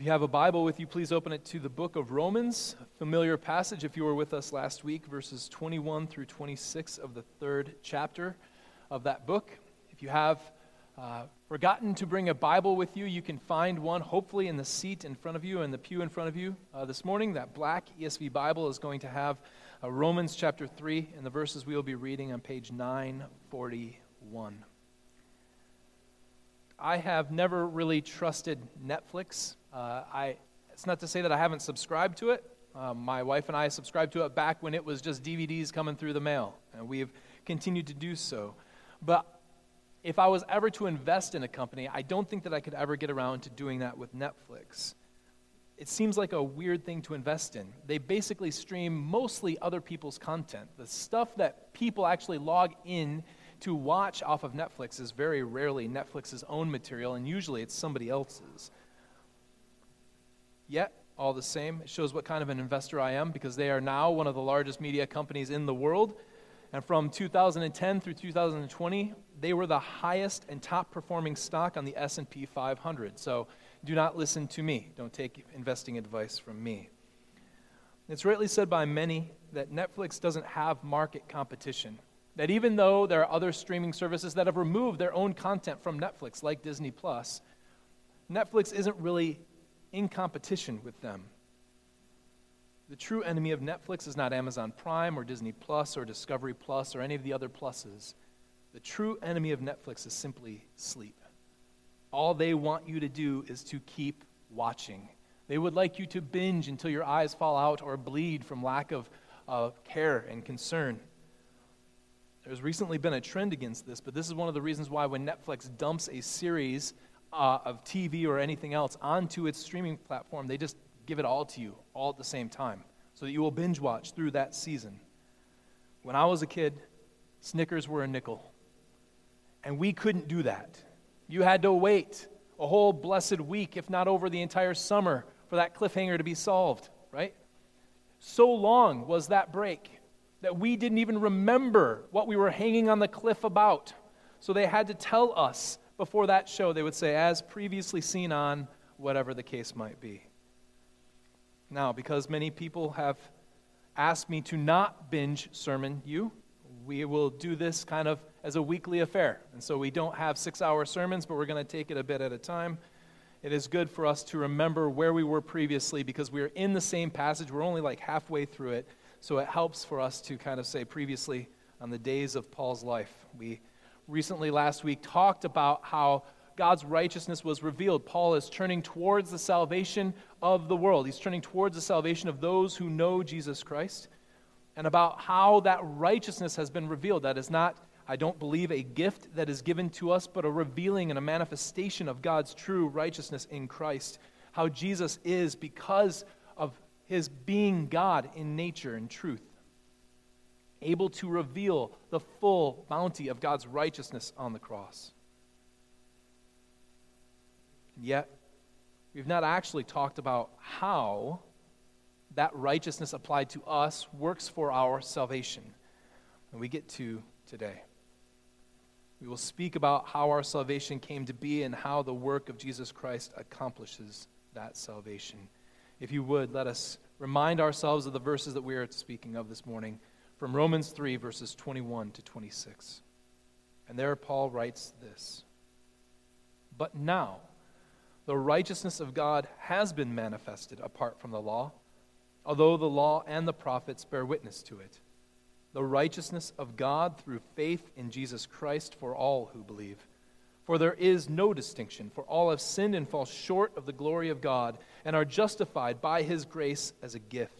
If you have a Bible with you, please open it to the book of Romans, a familiar passage if you were with us last week, verses 21 through 26 of the third chapter of that book. If you have uh, forgotten to bring a Bible with you, you can find one hopefully in the seat in front of you and the pew in front of you uh, this morning. That black ESV Bible is going to have uh, Romans chapter 3 and the verses we will be reading on page 941. I have never really trusted Netflix. Uh, I, it's not to say that I haven't subscribed to it. Uh, my wife and I subscribed to it back when it was just DVDs coming through the mail, and we've continued to do so. But if I was ever to invest in a company, I don't think that I could ever get around to doing that with Netflix. It seems like a weird thing to invest in. They basically stream mostly other people's content. The stuff that people actually log in to watch off of Netflix is very rarely Netflix's own material, and usually it's somebody else's. Yet, all the same, it shows what kind of an investor I am because they are now one of the largest media companies in the world. And from 2010 through 2020, they were the highest and top performing stock on the S&P 500. So do not listen to me. Don't take investing advice from me. It's rightly said by many that Netflix doesn't have market competition. That even though there are other streaming services that have removed their own content from Netflix, like Disney Plus, Netflix isn't really in competition with them. The true enemy of Netflix is not Amazon Prime or Disney Plus or Discovery Plus or any of the other pluses. The true enemy of Netflix is simply sleep. All they want you to do is to keep watching. They would like you to binge until your eyes fall out or bleed from lack of, of care and concern. There's recently been a trend against this, but this is one of the reasons why when Netflix dumps a series uh, of TV or anything else onto its streaming platform, they just give it all to you, all at the same time, so that you will binge watch through that season. When I was a kid, Snickers were a nickel. And we couldn't do that. You had to wait a whole blessed week, if not over the entire summer, for that cliffhanger to be solved, right? So long was that break that we didn't even remember what we were hanging on the cliff about. So they had to tell us before that show, they would say, as previously seen on whatever the case might be. Now, because many people have asked me to not binge sermon you, we will do this kind of as a weekly affair. And so we don't have six hour sermons, but we're going to take it a bit at a time. It is good for us to remember where we were previously because we are in the same passage. We're only like halfway through it. So it helps for us to kind of say previously on the days of Paul's life. We recently last week talked about how God's righteousness was revealed. Paul is turning towards the salvation of the world. He's turning towards the salvation of those who know Jesus Christ and about how that righteousness has been revealed. That is not, I don't believe, a gift that is given to us, but a revealing and a manifestation of God's true righteousness in Christ. How Jesus is because of his being God in nature and truth able to reveal the full bounty of God's righteousness on the cross. And yet, we've not actually talked about how that righteousness applied to us works for our salvation. And we get to today. We will speak about how our salvation came to be and how the work of Jesus Christ accomplishes that salvation. If you would, let us remind ourselves of the verses that we are speaking of this morning from Romans 3, verses 21 to 26. And there Paul writes this But now, the righteousness of God has been manifested apart from the law, although the law and the prophets bear witness to it. The righteousness of God through faith in Jesus Christ for all who believe. For there is no distinction, for all have sinned and fall short of the glory of God, and are justified by his grace as a gift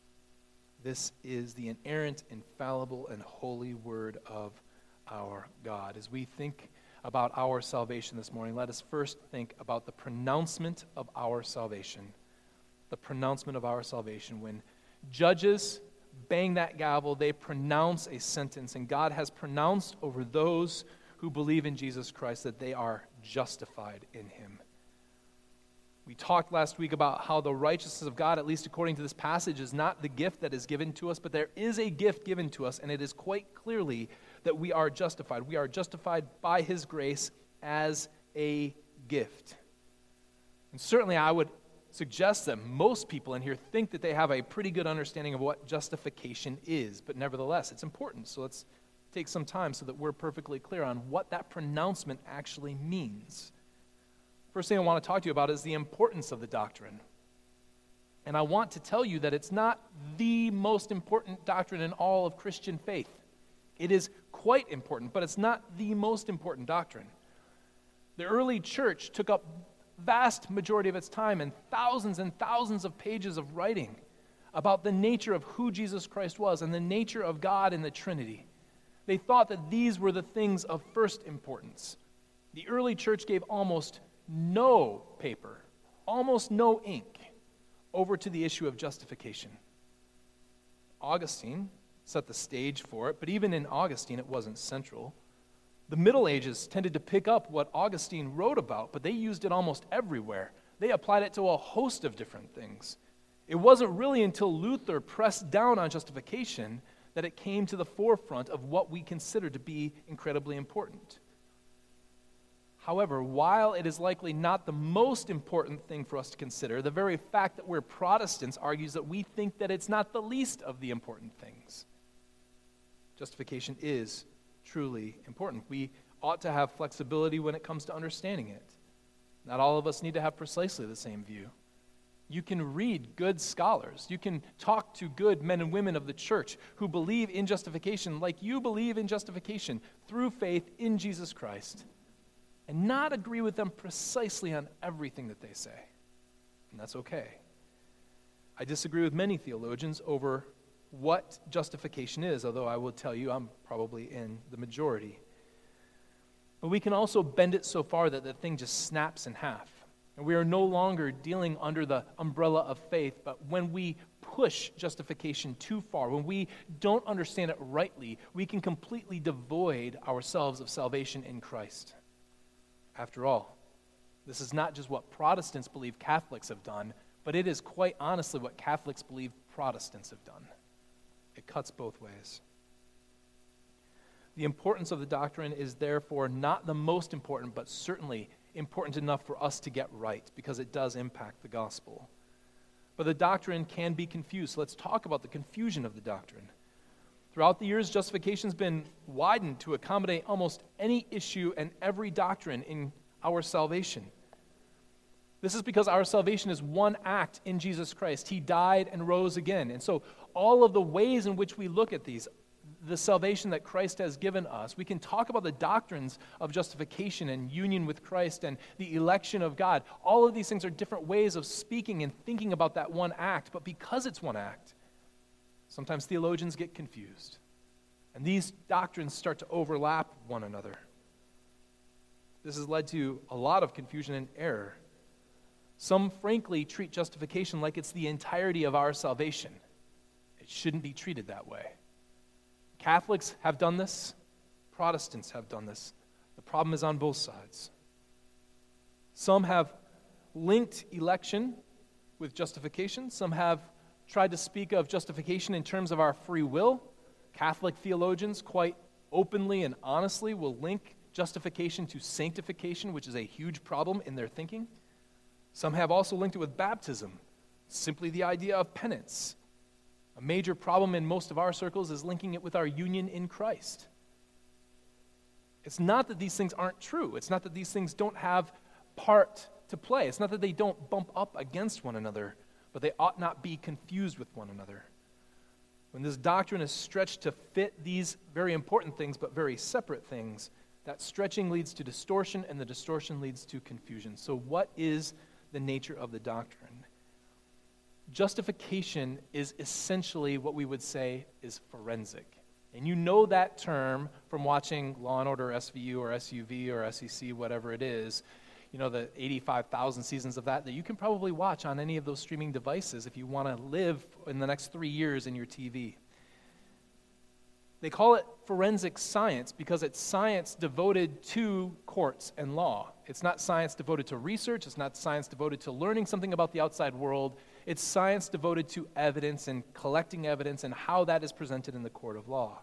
This is the inerrant, infallible, and holy word of our God. As we think about our salvation this morning, let us first think about the pronouncement of our salvation. the pronouncement of our salvation. When judges bang that gavel, they pronounce a sentence, and God has pronounced over those who believe in Jesus Christ that they are justified in Him. We talked last week about how the righteousness of God, at least according to this passage, is not the gift that is given to us, but there is a gift given to us, and it is quite clearly that we are justified. We are justified by His grace as a gift. And certainly, I would suggest that most people in here think that they have a pretty good understanding of what justification is, but nevertheless, it's important. So let's take some time so that we're perfectly clear on what that pronouncement actually means. First thing I want to talk to you about is the importance of the doctrine. And I want to tell you that it's not the most important doctrine in all of Christian faith. It is quite important, but it's not the most important doctrine. The early church took up vast majority of its time and thousands and thousands of pages of writing about the nature of who Jesus Christ was and the nature of God in the Trinity. They thought that these were the things of first importance. The early church gave almost no paper, almost no ink, over to the issue of justification. Augustine set the stage for it, but even in Augustine, it wasn't central. The Middle Ages tended to pick up what Augustine wrote about, but they used it almost everywhere. They applied it to a host of different things. It wasn't really until Luther pressed down on justification that it came to the forefront of what we consider to be incredibly important. However, while it is likely not the most important thing for us to consider, the very fact that we're Protestants argues that we think that it's not the least of the important things. Justification is truly important. We ought to have flexibility when it comes to understanding it. Not all of us need to have precisely the same view. You can read good scholars. You can talk to good men and women of the church who believe in justification like you believe in justification through faith in Jesus Christ and not agree with them precisely on everything that they say. And that's okay. I disagree with many theologians over what justification is, although I will tell you I'm probably in the majority. But we can also bend it so far that the thing just snaps in half. And we are no longer dealing under the umbrella of faith, but when we push justification too far, when we don't understand it rightly, we can completely devoid ourselves of salvation in Christ. After all, this is not just what Protestants believe Catholics have done, but it is quite honestly what Catholics believe Protestants have done. It cuts both ways. The importance of the doctrine is therefore not the most important, but certainly important enough for us to get right because it does impact the gospel. But the doctrine can be confused. So let's talk about the confusion of the doctrine. Throughout the years, justification has been widened to accommodate almost any issue and every doctrine in our salvation. This is because our salvation is one act in Jesus Christ. He died and rose again. And so, all of the ways in which we look at these, the salvation that Christ has given us, we can talk about the doctrines of justification and union with Christ and the election of God. All of these things are different ways of speaking and thinking about that one act. But because it's one act, sometimes theologians get confused. And these doctrines start to overlap one another. This has led to a lot of confusion and error. Some, frankly, treat justification like it's the entirety of our salvation. It shouldn't be treated that way. Catholics have done this, Protestants have done this. The problem is on both sides. Some have linked election with justification, some have tried to speak of justification in terms of our free will. Catholic theologians, quite openly and honestly, will link justification to sanctification, which is a huge problem in their thinking. Some have also linked it with baptism, simply the idea of penance. A major problem in most of our circles is linking it with our union in Christ. It's not that these things aren't true. It's not that these things don't have part to play. It's not that they don't bump up against one another, but they ought not be confused with one another. When this doctrine is stretched to fit these very important things, but very separate things, that stretching leads to distortion, and the distortion leads to confusion. So, what is the nature of the doctrine. Justification is essentially what we would say is forensic. And you know that term from watching Law and Order SVU or SUV or SEC, whatever it is. You know, the 85,000 seasons of that that you can probably watch on any of those streaming devices if you want to live in the next three years in your TV. They call it forensic science because it's science devoted to courts and law. It's not science devoted to research, it's not science devoted to learning something about the outside world. It's science devoted to evidence and collecting evidence and how that is presented in the court of law.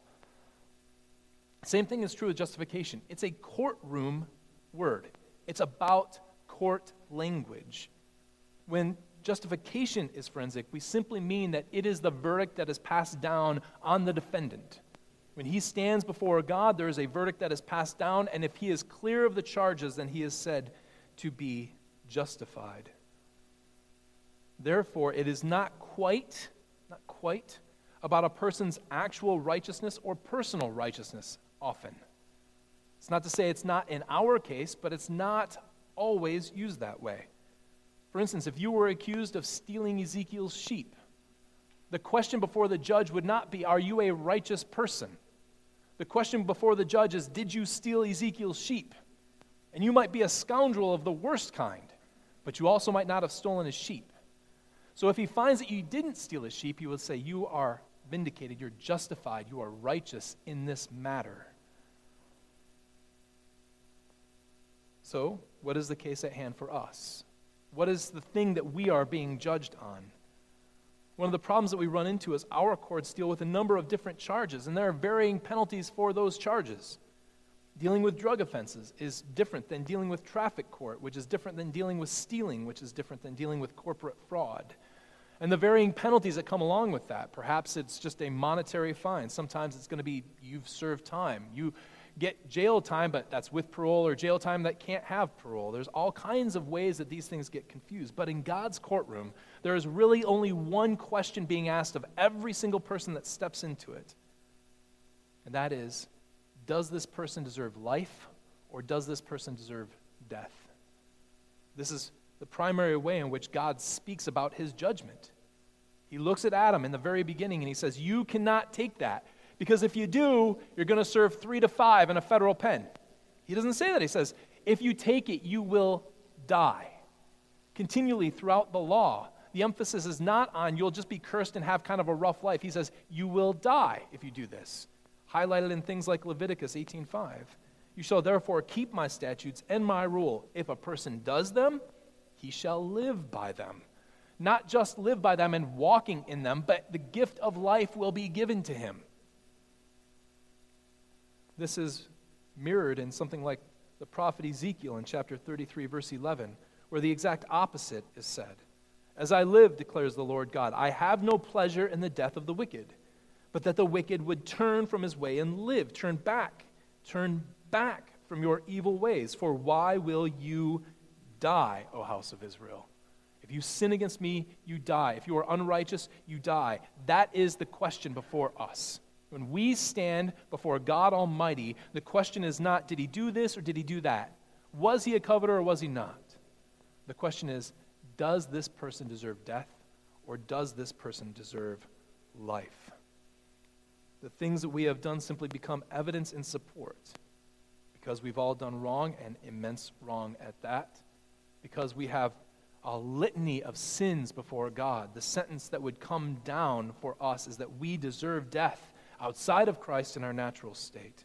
Same thing is true with justification. It's a courtroom word, it's about court language. When justification is forensic, we simply mean that it is the verdict that is passed down on the defendant. When he stands before God, there is a verdict that is passed down, and if he is clear of the charges, then he is said to be justified. Therefore, it is not quite, not quite about a person's actual righteousness or personal righteousness often. It's not to say it's not in our case, but it's not always used that way. For instance, if you were accused of stealing Ezekiel's sheep, the question before the judge would not be, Are you a righteous person? The question before the judge is Did you steal Ezekiel's sheep? And you might be a scoundrel of the worst kind, but you also might not have stolen his sheep. So if he finds that you didn't steal his sheep, he will say, You are vindicated, you're justified, you are righteous in this matter. So, what is the case at hand for us? What is the thing that we are being judged on? One of the problems that we run into is our courts deal with a number of different charges, and there are varying penalties for those charges. Dealing with drug offenses is different than dealing with traffic court, which is different than dealing with stealing, which is different than dealing with corporate fraud. And the varying penalties that come along with that. Perhaps it's just a monetary fine. Sometimes it's going to be you've served time. You get jail time, but that's with parole, or jail time that can't have parole. There's all kinds of ways that these things get confused. But in God's courtroom, there is really only one question being asked of every single person that steps into it. And that is Does this person deserve life, or does this person deserve death? This is the primary way in which God speaks about his judgment. He looks at Adam in the very beginning and he says, You cannot take that. Because if you do, you're going to serve three to five in a federal pen. He doesn't say that. He says, if you take it, you will die. Continually throughout the law, the emphasis is not on you'll just be cursed and have kind of a rough life. He says, you will die if you do this. Highlighted in things like Leviticus 18:5. You shall therefore keep my statutes and my rule. If a person does them, he shall live by them. Not just live by them and walking in them, but the gift of life will be given to him. This is mirrored in something like the prophet Ezekiel in chapter 33, verse 11, where the exact opposite is said. As I live, declares the Lord God, I have no pleasure in the death of the wicked, but that the wicked would turn from his way and live. Turn back, turn back from your evil ways. For why will you die, O house of Israel? If you sin against me, you die. If you are unrighteous, you die. That is the question before us. When we stand before God Almighty, the question is not, did he do this or did he do that? Was he a coveter or was he not? The question is, does this person deserve death or does this person deserve life? The things that we have done simply become evidence in support because we've all done wrong and immense wrong at that, because we have a litany of sins before God. The sentence that would come down for us is that we deserve death outside of Christ in our natural state.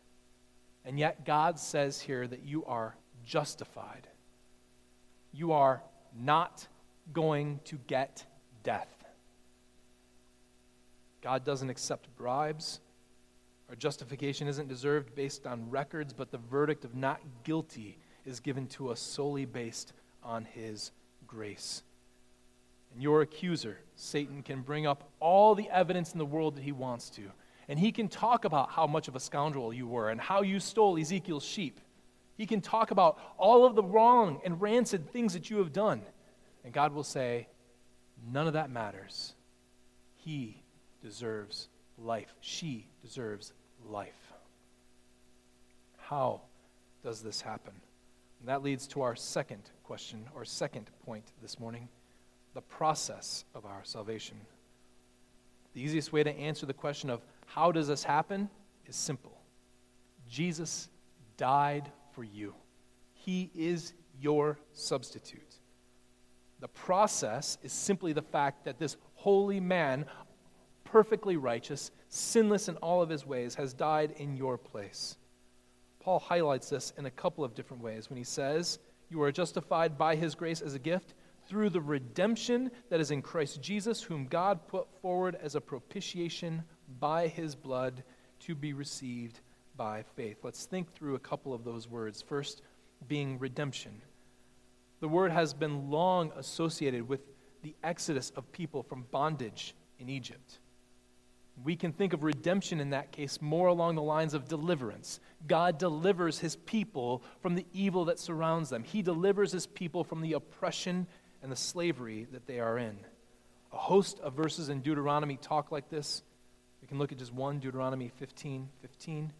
And yet, God says here that you are justified. You are not going to get death. God doesn't accept bribes. Our justification isn't deserved based on records, but the verdict of not guilty is given to us solely based on His grace. And your accuser, Satan, can bring up all the evidence in the world that he wants to and he can talk about how much of a scoundrel you were and how you stole Ezekiel's sheep. He can talk about all of the wrong and rancid things that you have done. And God will say, None of that matters. He deserves life. She deserves life. How does this happen? And that leads to our second question, or second point this morning the process of our salvation. The easiest way to answer the question of how does this happen? Is simple. Jesus died for you. He is your substitute. The process is simply the fact that this holy man, perfectly righteous, sinless in all of his ways, has died in your place. Paul highlights this in a couple of different ways when he says, You are justified by his grace as a gift through the redemption that is in Christ Jesus, whom God put forward as a propitiation by his blood to be received by faith. Let's think through a couple of those words. First, being redemption. The word has been long associated with the exodus of people from bondage in Egypt. We can think of redemption in that case more along the lines of deliverance. God delivers his people from the evil that surrounds them, he delivers his people from the oppression and the slavery that they are in. A host of verses in Deuteronomy talk like this. Can look at just one, Deuteronomy 15 15,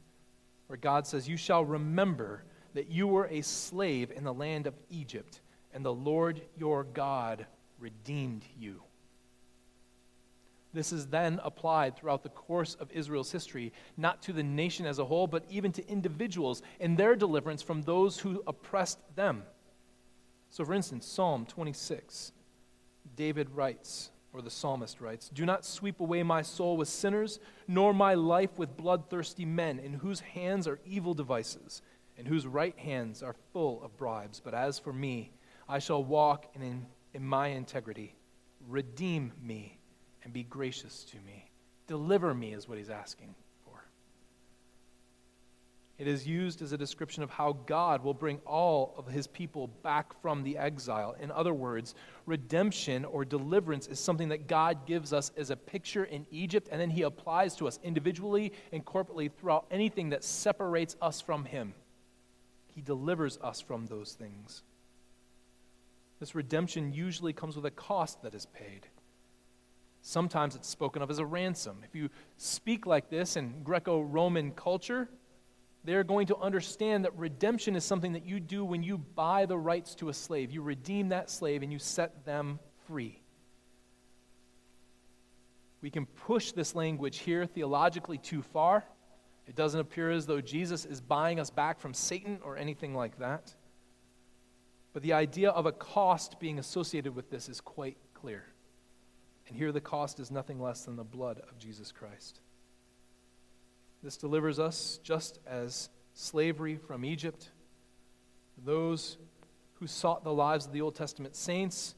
where God says, You shall remember that you were a slave in the land of Egypt, and the Lord your God redeemed you. This is then applied throughout the course of Israel's history, not to the nation as a whole, but even to individuals in their deliverance from those who oppressed them. So, for instance, Psalm 26, David writes, or the psalmist writes, Do not sweep away my soul with sinners, nor my life with bloodthirsty men, in whose hands are evil devices, and whose right hands are full of bribes. But as for me, I shall walk in, in my integrity. Redeem me and be gracious to me. Deliver me, is what he's asking. It is used as a description of how God will bring all of his people back from the exile. In other words, redemption or deliverance is something that God gives us as a picture in Egypt, and then he applies to us individually and corporately throughout anything that separates us from him. He delivers us from those things. This redemption usually comes with a cost that is paid. Sometimes it's spoken of as a ransom. If you speak like this in Greco Roman culture, they're going to understand that redemption is something that you do when you buy the rights to a slave. You redeem that slave and you set them free. We can push this language here theologically too far. It doesn't appear as though Jesus is buying us back from Satan or anything like that. But the idea of a cost being associated with this is quite clear. And here the cost is nothing less than the blood of Jesus Christ. This delivers us just as slavery from Egypt, those who sought the lives of the Old Testament saints,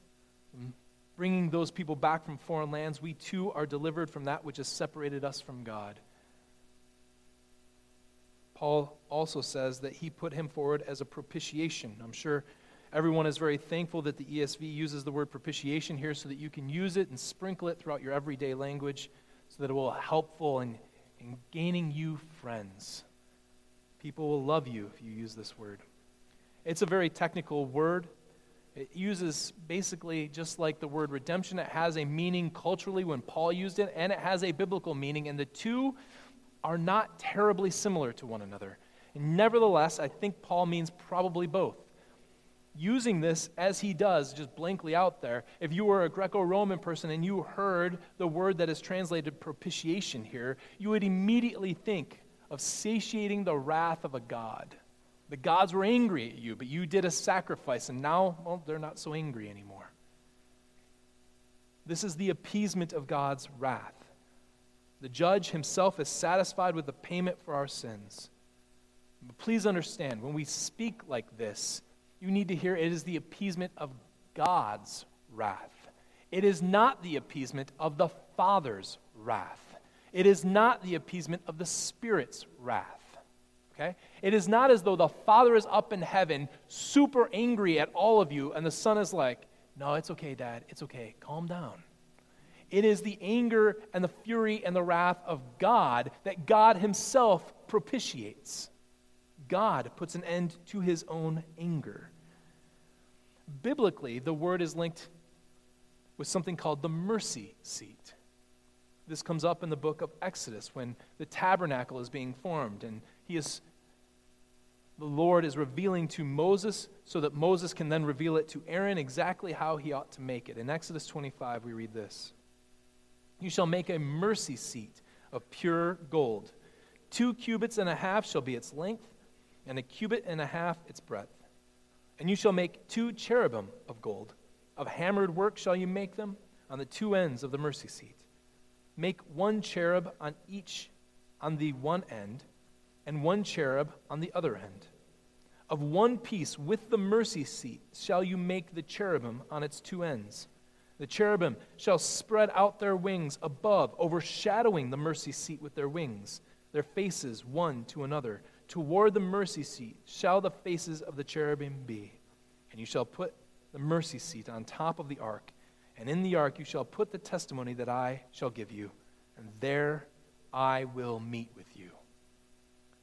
bringing those people back from foreign lands, we too are delivered from that which has separated us from God. Paul also says that he put him forward as a propitiation. I'm sure Everyone is very thankful that the ESV uses the word propitiation here so that you can use it and sprinkle it throughout your everyday language so that it will helpful in, in gaining you friends. People will love you if you use this word. It's a very technical word. It uses basically just like the word redemption, it has a meaning culturally when Paul used it, and it has a biblical meaning, and the two are not terribly similar to one another. nevertheless, I think Paul means probably both using this as he does, just blankly out there, if you were a Greco Roman person and you heard the word that is translated propitiation here, you would immediately think of satiating the wrath of a god. The gods were angry at you, but you did a sacrifice, and now, well, they're not so angry anymore. This is the appeasement of God's wrath. The judge himself is satisfied with the payment for our sins. But please understand, when we speak like this, you need to hear it is the appeasement of God's wrath. It is not the appeasement of the Father's wrath. It is not the appeasement of the Spirit's wrath. Okay? It is not as though the Father is up in heaven, super angry at all of you, and the Son is like, No, it's okay, Dad. It's okay. Calm down. It is the anger and the fury and the wrath of God that God Himself propitiates. God puts an end to his own anger. Biblically, the word is linked with something called the mercy seat. This comes up in the book of Exodus when the tabernacle is being formed and he is the Lord is revealing to Moses so that Moses can then reveal it to Aaron exactly how he ought to make it. In Exodus 25 we read this. You shall make a mercy seat of pure gold. Two cubits and a half shall be its length and a cubit and a half its breadth. And you shall make two cherubim of gold. Of hammered work shall you make them on the two ends of the mercy seat. Make one cherub on each on the one end, and one cherub on the other end. Of one piece with the mercy seat shall you make the cherubim on its two ends. The cherubim shall spread out their wings above, overshadowing the mercy seat with their wings, their faces one to another. Toward the mercy seat shall the faces of the cherubim be. And you shall put the mercy seat on top of the ark, and in the ark you shall put the testimony that I shall give you, and there I will meet with you.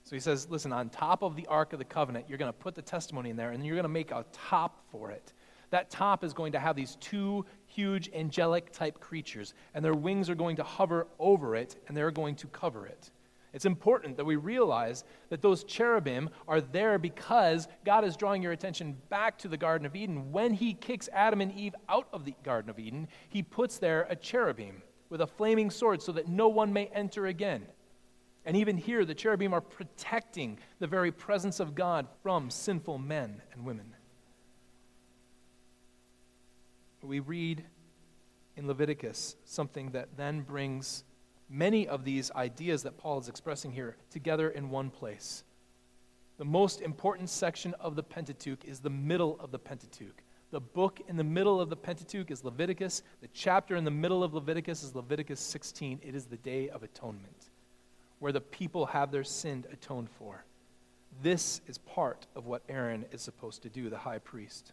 So he says, listen, on top of the Ark of the Covenant, you're going to put the testimony in there, and you're going to make a top for it. That top is going to have these two huge angelic type creatures, and their wings are going to hover over it, and they're going to cover it. It's important that we realize that those cherubim are there because God is drawing your attention back to the Garden of Eden. When He kicks Adam and Eve out of the Garden of Eden, He puts there a cherubim with a flaming sword so that no one may enter again. And even here, the cherubim are protecting the very presence of God from sinful men and women. We read in Leviticus something that then brings many of these ideas that Paul is expressing here together in one place. The most important section of the Pentateuch is the middle of the Pentateuch. The book in the middle of the Pentateuch is Leviticus. The chapter in the middle of Leviticus is Leviticus 16. It is the Day of Atonement, where the people have their sin atoned for. This is part of what Aaron is supposed to do, the high priest.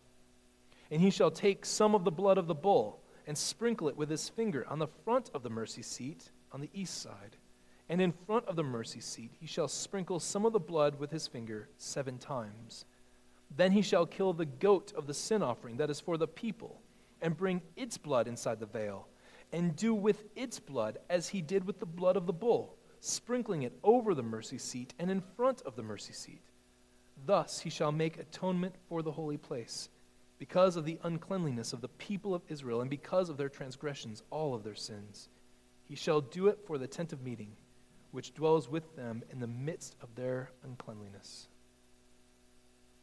And he shall take some of the blood of the bull and sprinkle it with his finger on the front of the mercy seat on the east side. And in front of the mercy seat he shall sprinkle some of the blood with his finger seven times. Then he shall kill the goat of the sin offering that is for the people, and bring its blood inside the veil, and do with its blood as he did with the blood of the bull, sprinkling it over the mercy seat and in front of the mercy seat. Thus he shall make atonement for the holy place because of the uncleanliness of the people of Israel and because of their transgressions, all of their sins. He shall do it for the tent of meeting, which dwells with them in the midst of their uncleanliness.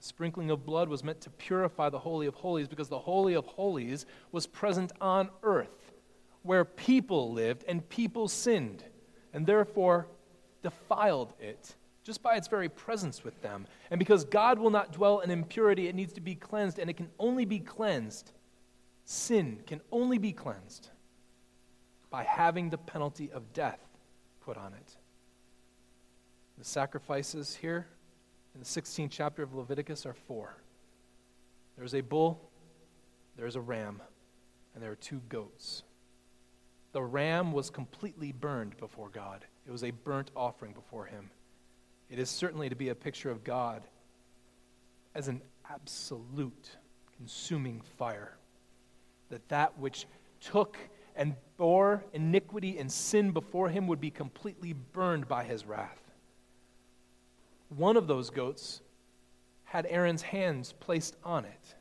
The sprinkling of blood was meant to purify the Holy of Holies because the Holy of Holies was present on earth where people lived and people sinned and therefore defiled it just by its very presence with them. And because God will not dwell in impurity, it needs to be cleansed, and it can only be cleansed, sin can only be cleansed by having the penalty of death put on it. The sacrifices here in the 16th chapter of Leviticus are four there's a bull, there's a ram, and there are two goats. The ram was completely burned before God, it was a burnt offering before Him. It is certainly to be a picture of God as an absolute consuming fire. That that which took and bore iniquity and sin before him would be completely burned by his wrath. One of those goats had Aaron's hands placed on it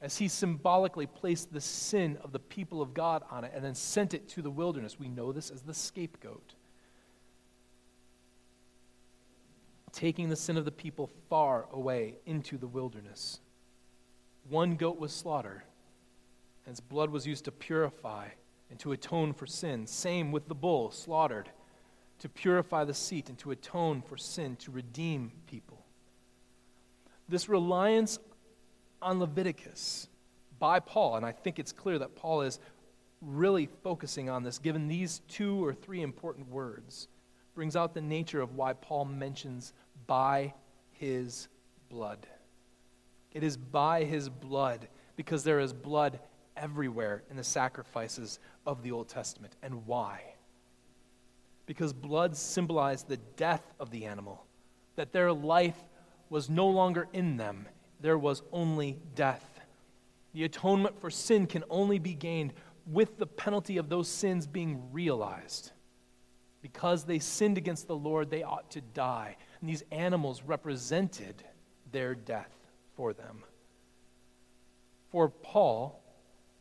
as he symbolically placed the sin of the people of God on it and then sent it to the wilderness. We know this as the scapegoat. Taking the sin of the people far away into the wilderness. One goat was slaughtered, and its blood was used to purify and to atone for sin. Same with the bull, slaughtered to purify the seat and to atone for sin, to redeem people. This reliance on Leviticus by Paul, and I think it's clear that Paul is really focusing on this, given these two or three important words, brings out the nature of why Paul mentions by his blood. It is by his blood because there is blood everywhere in the sacrifices of the Old Testament. And why? Because blood symbolized the death of the animal, that their life was no longer in them, there was only death. The atonement for sin can only be gained with the penalty of those sins being realized. Because they sinned against the Lord, they ought to die. And these animals represented their death for them. For Paul,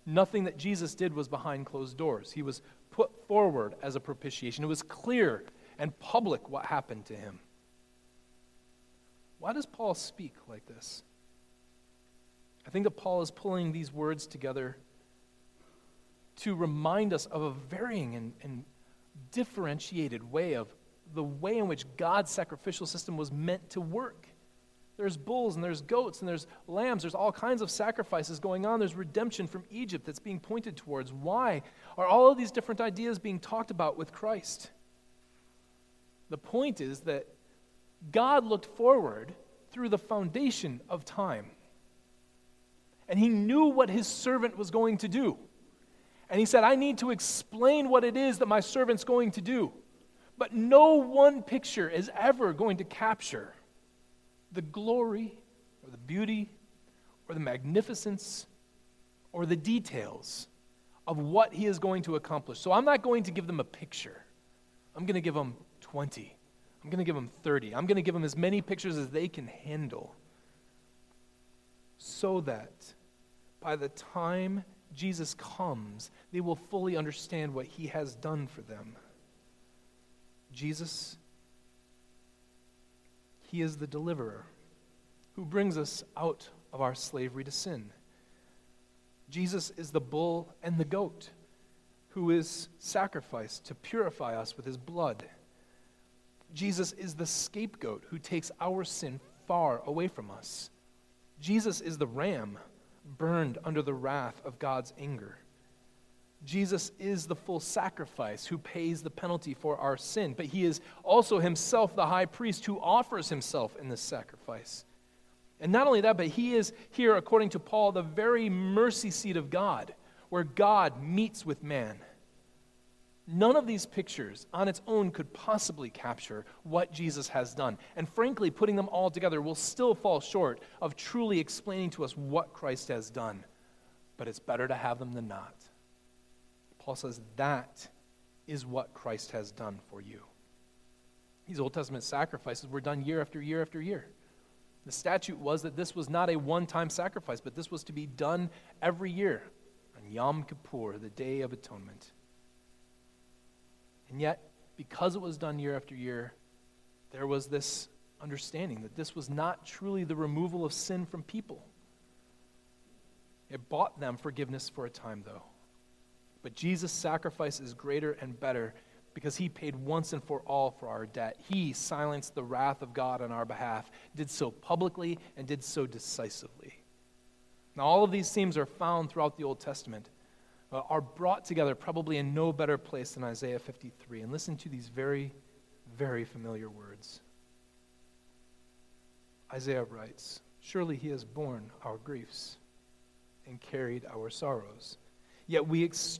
nothing that Jesus did was behind closed doors. He was put forward as a propitiation. It was clear and public what happened to him. Why does Paul speak like this? I think that Paul is pulling these words together to remind us of a varying and, and differentiated way of the way in which God's sacrificial system was meant to work. There's bulls and there's goats and there's lambs. There's all kinds of sacrifices going on. There's redemption from Egypt that's being pointed towards. Why are all of these different ideas being talked about with Christ? The point is that God looked forward through the foundation of time. And he knew what his servant was going to do. And he said, I need to explain what it is that my servant's going to do. But no one picture is ever going to capture the glory or the beauty or the magnificence or the details of what he is going to accomplish. So I'm not going to give them a picture. I'm going to give them 20. I'm going to give them 30. I'm going to give them as many pictures as they can handle so that by the time Jesus comes, they will fully understand what he has done for them. Jesus, he is the deliverer who brings us out of our slavery to sin. Jesus is the bull and the goat who is sacrificed to purify us with his blood. Jesus is the scapegoat who takes our sin far away from us. Jesus is the ram burned under the wrath of God's anger. Jesus is the full sacrifice who pays the penalty for our sin, but he is also himself the high priest who offers himself in this sacrifice. And not only that, but he is here, according to Paul, the very mercy seat of God, where God meets with man. None of these pictures on its own could possibly capture what Jesus has done. And frankly, putting them all together will still fall short of truly explaining to us what Christ has done. But it's better to have them than not. Paul says that is what Christ has done for you. These Old Testament sacrifices were done year after year after year. The statute was that this was not a one time sacrifice, but this was to be done every year on Yom Kippur, the Day of Atonement. And yet, because it was done year after year, there was this understanding that this was not truly the removal of sin from people. It bought them forgiveness for a time, though. But Jesus' sacrifice is greater and better because he paid once and for all for our debt. He silenced the wrath of God on our behalf, did so publicly, and did so decisively. Now, all of these themes are found throughout the Old Testament are brought together probably in no better place than Isaiah 53. And listen to these very, very familiar words. Isaiah writes Surely he has borne our griefs and carried our sorrows. Yet we ex-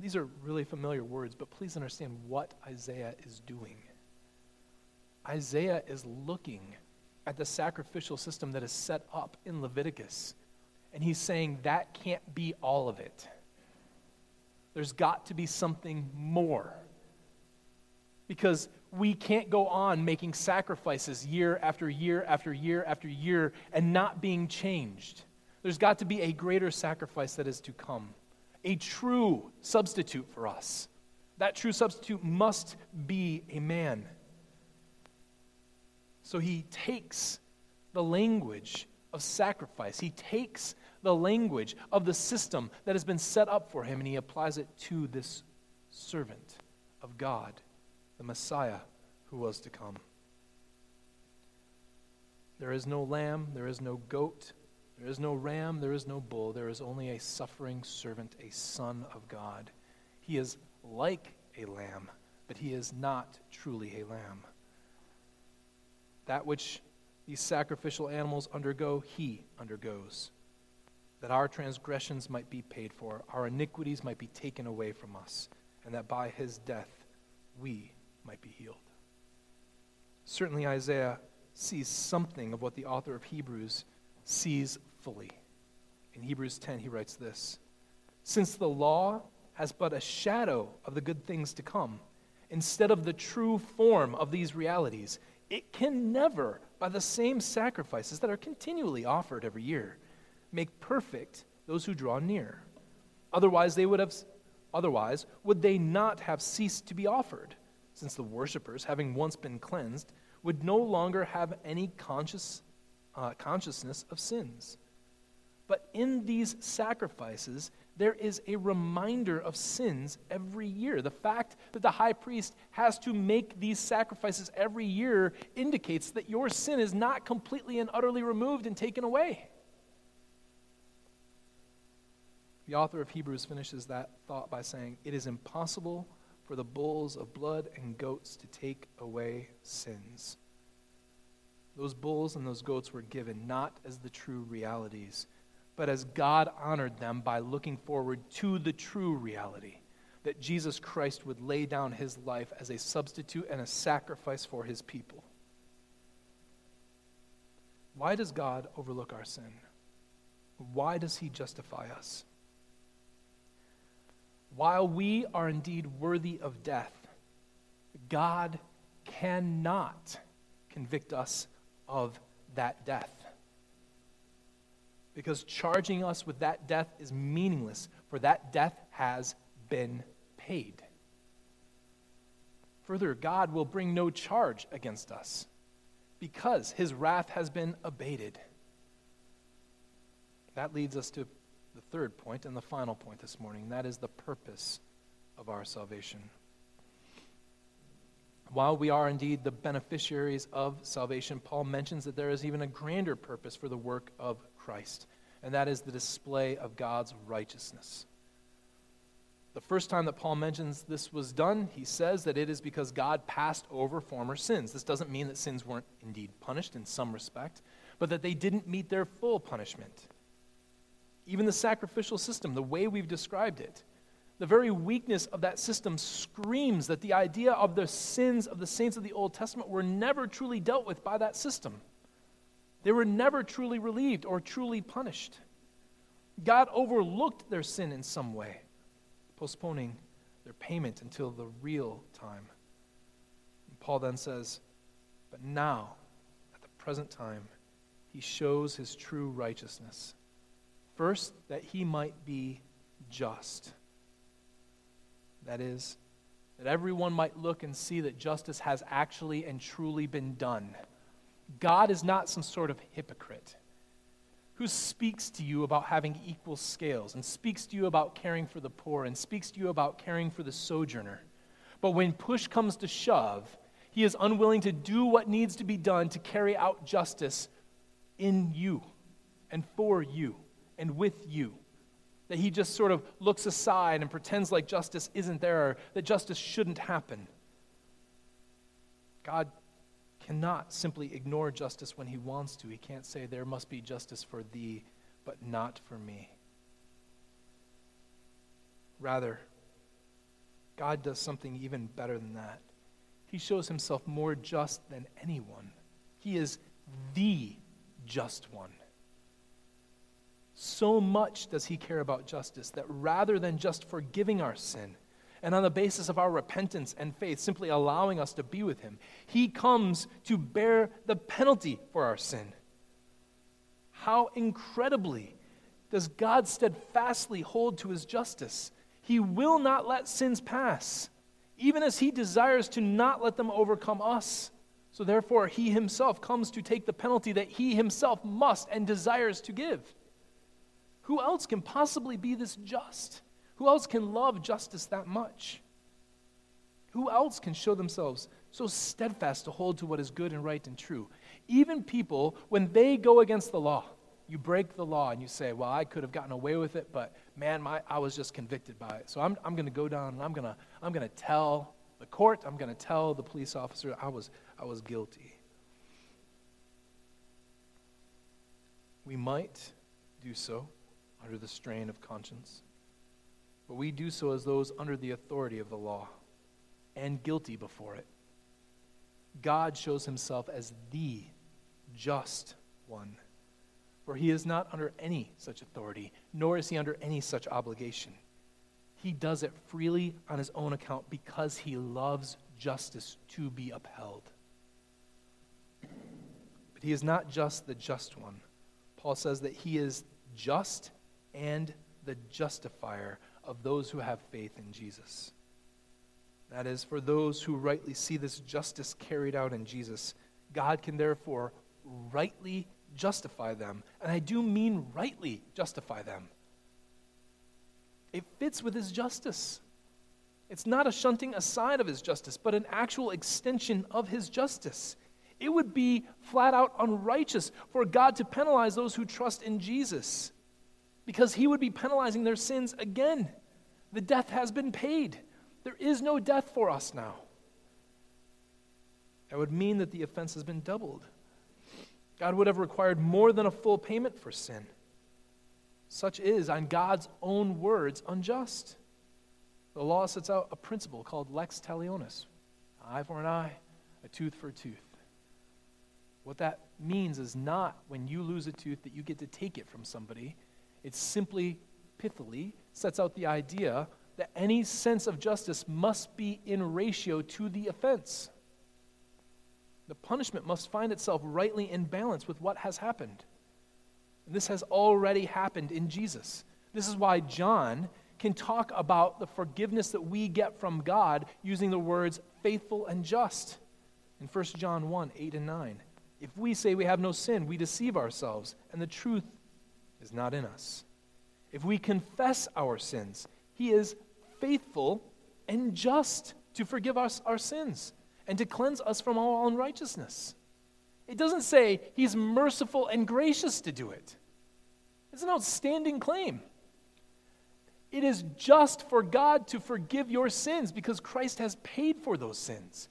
These are really familiar words, but please understand what Isaiah is doing. Isaiah is looking at the sacrificial system that is set up in Leviticus, and he's saying that can't be all of it. There's got to be something more because we can't go on making sacrifices year after year after year after year and not being changed. There's got to be a greater sacrifice that is to come, a true substitute for us. That true substitute must be a man. So he takes the language of sacrifice, he takes the language of the system that has been set up for him, and he applies it to this servant of God the Messiah who was to come. There is no lamb, there is no goat, There is no ram, there is no bull, there is only a suffering servant, a son of God. He is like a lamb, but he is not truly a lamb. That which these sacrificial animals undergo, he undergoes, that our transgressions might be paid for, our iniquities might be taken away from us, and that by his death we might be healed. Certainly, Isaiah sees something of what the author of Hebrews sees fully. In Hebrews 10, he writes this Since the law has but a shadow of the good things to come, instead of the true form of these realities, it can never, by the same sacrifices that are continually offered every year, make perfect those who draw near. Otherwise, they would have, otherwise, would they not have ceased to be offered, since the worshippers, having once been cleansed, would no longer have any conscious, uh, consciousness of sins. But in these sacrifices, there is a reminder of sins every year. The fact that the high priest has to make these sacrifices every year indicates that your sin is not completely and utterly removed and taken away. The author of Hebrews finishes that thought by saying, It is impossible for the bulls of blood and goats to take away sins. Those bulls and those goats were given not as the true realities, but as God honored them by looking forward to the true reality that Jesus Christ would lay down his life as a substitute and a sacrifice for his people. Why does God overlook our sin? Why does he justify us? While we are indeed worthy of death, God cannot convict us of that death. Because charging us with that death is meaningless, for that death has been paid. Further, God will bring no charge against us because his wrath has been abated. That leads us to the third point and the final point this morning, and that is the purpose of our salvation. While we are indeed the beneficiaries of salvation, Paul mentions that there is even a grander purpose for the work of Christ, and that is the display of God's righteousness. The first time that Paul mentions this was done, he says that it is because God passed over former sins. This doesn't mean that sins weren't indeed punished in some respect, but that they didn't meet their full punishment. Even the sacrificial system, the way we've described it, the very weakness of that system screams that the idea of the sins of the saints of the Old Testament were never truly dealt with by that system. They were never truly relieved or truly punished. God overlooked their sin in some way, postponing their payment until the real time. And Paul then says, But now, at the present time, he shows his true righteousness. First, that he might be just that is, that everyone might look and see that justice has actually and truly been done. God is not some sort of hypocrite who speaks to you about having equal scales and speaks to you about caring for the poor and speaks to you about caring for the sojourner. But when push comes to shove, he is unwilling to do what needs to be done to carry out justice in you and for you and with you. That he just sort of looks aside and pretends like justice isn't there, or that justice shouldn't happen. God cannot simply ignore justice when he wants to. He can't say, There must be justice for thee, but not for me. Rather, God does something even better than that. He shows himself more just than anyone. He is the just one. So much does he care about justice that rather than just forgiving our sin, and on the basis of our repentance and faith, simply allowing us to be with him, he comes to bear the penalty for our sin. How incredibly does God steadfastly hold to his justice? He will not let sins pass, even as he desires to not let them overcome us. So, therefore, he himself comes to take the penalty that he himself must and desires to give. Who else can possibly be this just? Who else can love justice that much? Who else can show themselves so steadfast to hold to what is good and right and true? Even people, when they go against the law, You break the law and you say, Well, I could have gotten away with it, but man, my, I was just convicted by it. So I'm, I'm going to go down and I'm going to I'm going to tell the court, I'm going to tell the police officer I was, I was guilty. We might do so under the strain of conscience, but we do so as those under the authority of the law and guilty before it. God shows himself as the just one. For he is not under any such authority, nor is he under any such obligation. He does it freely on his own account because he loves justice to be upheld. But he is not just the just one. Paul says that he is just and the justifier of those who have faith in Jesus. That is, for those who rightly see this justice carried out in Jesus, God can therefore rightly justify them. And I do mean rightly justify them. It fits with his justice. It's not a shunting aside of his justice, but an actual extension of his justice. It would be flat out unrighteous for God to penalize those who trust in Jesus because he would be penalizing their sins again. The death has been paid. There is no death for us now. That would mean that the offense has been doubled. God would have required more than a full payment for sin. Such is, on God's own words, unjust. The law sets out a principle called lex talionis eye for an eye, a tooth for a tooth. What that means is not when you lose a tooth that you get to take it from somebody. It simply, pithily, sets out the idea that any sense of justice must be in ratio to the offense. The punishment must find itself rightly in balance with what has happened. And this has already happened in Jesus. This is why John can talk about the forgiveness that we get from God using the words faithful and just in 1 John 1 8 and 9. If we say we have no sin, we deceive ourselves, and the truth is not in us. If we confess our sins, he is faithful and just to forgive us our sins and to cleanse us from all unrighteousness. It doesn't say he's merciful and gracious to do it. It's an outstanding claim. It is just for God to forgive your sins because Christ has paid for those sins.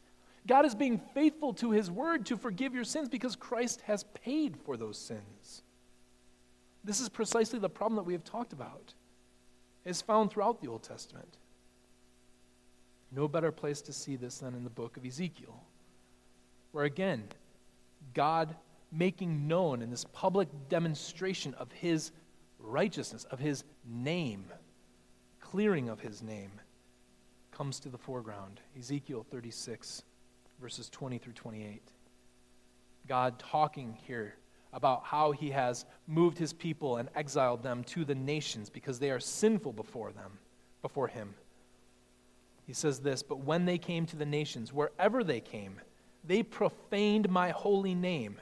God is being faithful to his word to forgive your sins because Christ has paid for those sins. This is precisely the problem that we have talked about. It's found throughout the Old Testament. No better place to see this than in the book of Ezekiel, where again, God making known in this public demonstration of his righteousness, of his name, clearing of his name, comes to the foreground. Ezekiel 36, verses 20 through 28. God talking here about how he has moved his people and exiled them to the nations because they are sinful before them, before him. He says this, but when they came to the nations, wherever they came, they profaned my holy name.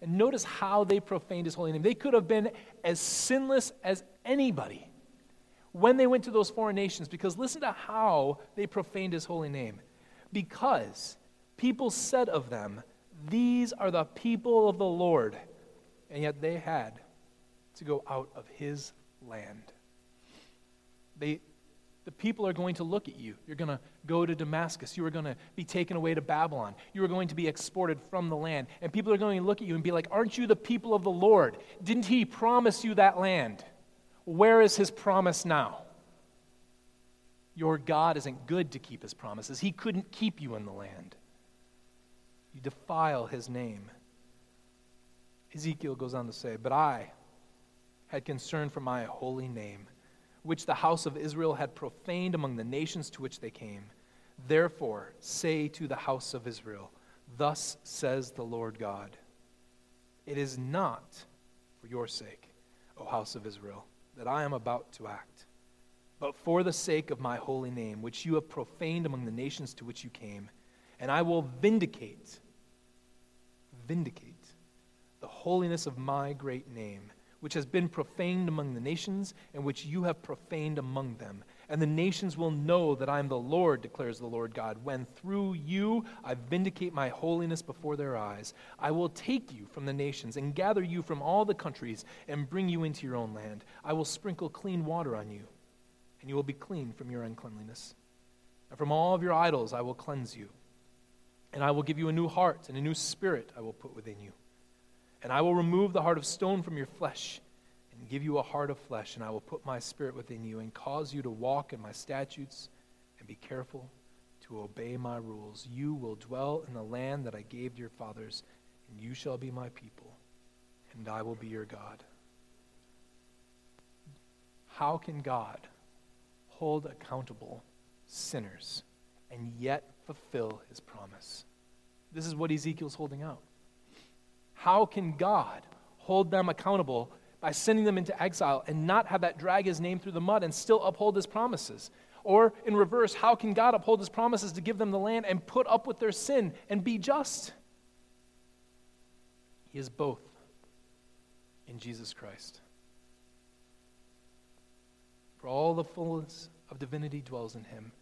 And notice how they profaned his holy name. They could have been as sinless as anybody when they went to those foreign nations, because listen to how they profaned his holy name. Because people said of them, These are the people of the Lord and yet they had to go out of his land. They, the people are going to look at you. You're going to go to Damascus. You are going to be taken away to Babylon. You are going to be exported from the land. And people are going to look at you and be like, Aren't you the people of the Lord? Didn't he promise you that land? Where is his promise now? Your God isn't good to keep his promises. He couldn't keep you in the land. You defile his name. Ezekiel goes on to say, But I had concern for my holy name, which the house of Israel had profaned among the nations to which they came. Therefore, say to the house of Israel, Thus says the Lord God, It is not for your sake, O house of Israel, that I am about to act, but for the sake of my holy name, which you have profaned among the nations to which you came, and I will vindicate, vindicate holiness of my great name, which has been profaned among the nations, and which you have profaned among them. And the nations will know that I am the Lord, declares the Lord God, when through you I vindicate my holiness before their eyes. I will take you from the nations and gather you from all the countries and bring you into your own land. I will sprinkle clean water on you, and you will be clean from your uncleanliness. And from all of your idols I will cleanse you. And I will give you a new heart, and a new spirit I will put within you. And I will remove the heart of stone from your flesh and give you a heart of flesh, and I will put my spirit within you and cause you to walk in my statutes and be careful to obey my rules. You will dwell in the land that I gave to your fathers, and you shall be my people, and I will be your God. How can God hold accountable sinners and yet fulfill his promise? This is what Ezekiel's holding out. How can God hold them accountable by sending them into exile and not have that drag his name through the mud and still uphold his promises? Or in reverse, how can God uphold his promises to give them the land and put up with their sin and be just? He is both in Jesus Christ. For all the fullness of divinity dwells in him,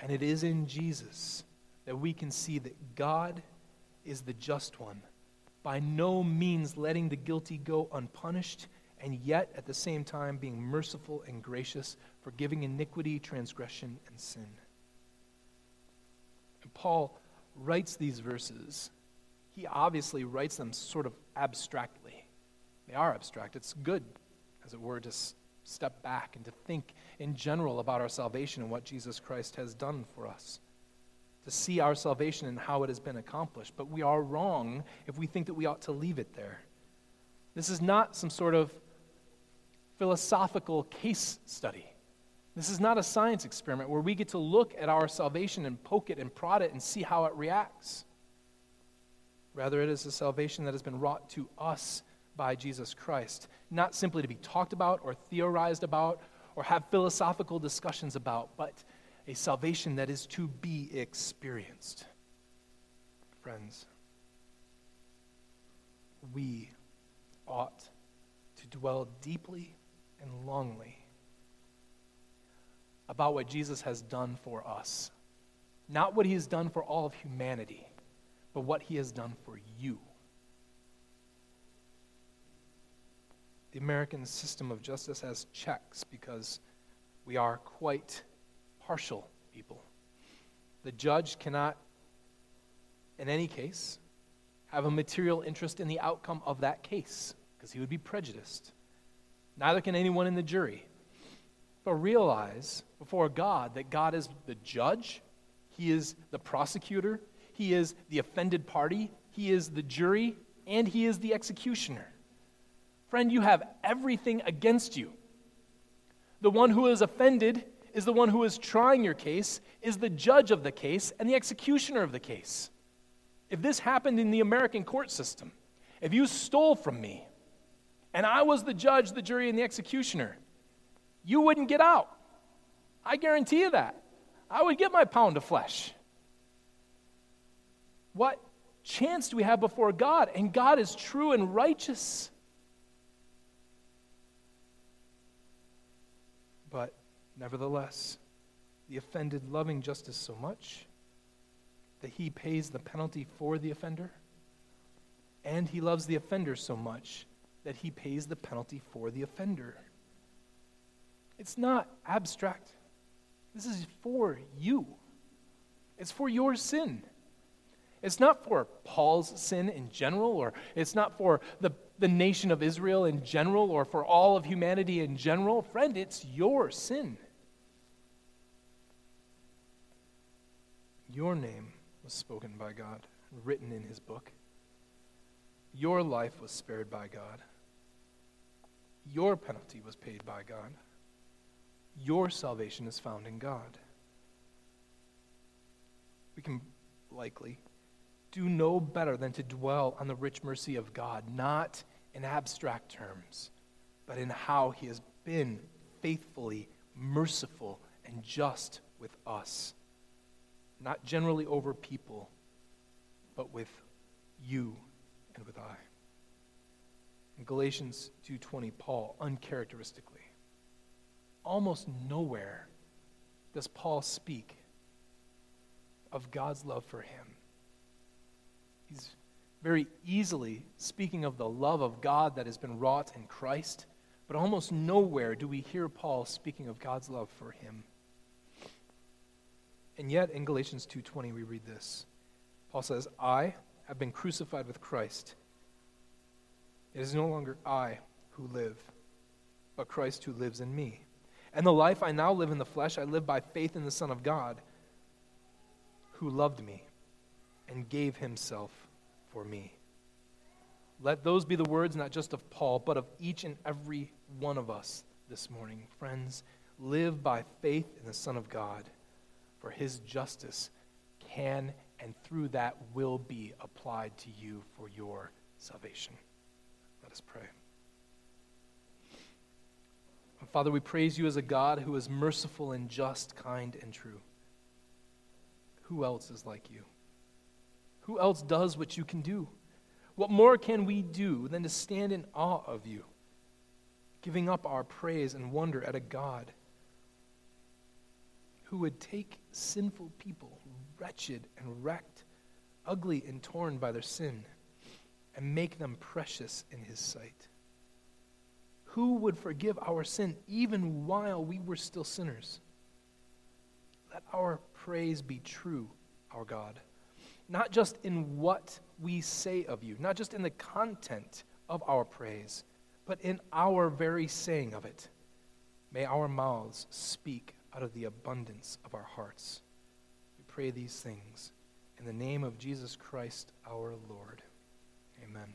and it is in Jesus that we can see that God is the just one, by no means letting the guilty go unpunished and yet at the same time being merciful and gracious, forgiving iniquity, transgression, and sin. And Paul writes these verses. He obviously writes them sort of abstractly. They are abstract. It's good, as it were, to step back and to think in general about our salvation and what Jesus Christ has done for us. To see our salvation and how it has been accomplished. But we are wrong if we think that we ought to leave it there. This is not some sort of philosophical case study. This is not a science experiment where we get to look at our salvation and poke it and prod it and see how it reacts. Rather, it is a salvation that has been wrought to us by Jesus Christ, not simply to be talked about or theorized about or have philosophical discussions about, but a salvation that is to be experienced. Friends, we ought to dwell deeply and longly about what Jesus has done for us. Not what he has done for all of humanity, but what he has done for you. The American system of justice has checks because we are quite partial people. The judge cannot, in any case, have a material interest in the outcome of that case because he would be prejudiced. Neither can anyone in the jury. But realize before God that God is the judge, He is the prosecutor, He is the offended party, He is the jury, and He is the executioner. Friend, you have everything against you. The one who is offended is the one who is trying your case, is the judge of the case, and the executioner of the case. If this happened in the American court system, if you stole from me, and I was the judge, the jury, and the executioner, you wouldn't get out. I guarantee you that. I would get my pound of flesh. What chance do we have before God? And God is true and righteous. But nevertheless, the offended loving justice so much that he pays the penalty for the offender, and he loves the offender so much that he pays the penalty for the offender. It's not abstract. This is for you. It's for your sin. It's not for Paul's sin in general, or it's not for the, the nation of Israel in general, or for all of humanity in general. Friend, it's your sin. Your name was spoken by God, written in his book. Your life was spared by God. Your penalty was paid by God. Your salvation is found in God. We can likely do no better than to dwell on the rich mercy of God, not in abstract terms, but in how He has been faithfully merciful and just with us. Not generally over people, but with you and with I. In Galatians 2:20, Paul uncharacteristically almost nowhere does Paul speak of God's love for him. He's very easily speaking of the love of God that has been wrought in Christ, but almost nowhere do we hear Paul speaking of God's love for him. And yet in Galatians 2:20 we read this. Paul says, "I have been crucified with Christ. It is no longer I who live, but Christ who lives in me. And the life I now live in the flesh, I live by faith in the Son of God, who loved me and gave himself for me. Let those be the words not just of Paul, but of each and every one of us this morning. Friends, live by faith in the Son of God, for his justice can and through that will be applied to you for your salvation. Let us pray. Father, we praise you as a God who is merciful and just, kind and true. Who else is like you? Who else does what you can do? What more can we do than to stand in awe of you, giving up our praise and wonder at a God who would take sinful people, wretched and wrecked, ugly and torn by their sin, and make them precious in his sight? Who would forgive our sin even while we were still sinners? Let our praise be true, our God, not just in what we say of you, not just in the content of our praise, but in our very saying of it. May our mouths speak out of the abundance of our hearts. We pray these things in the name of Jesus Christ our Lord. Amen.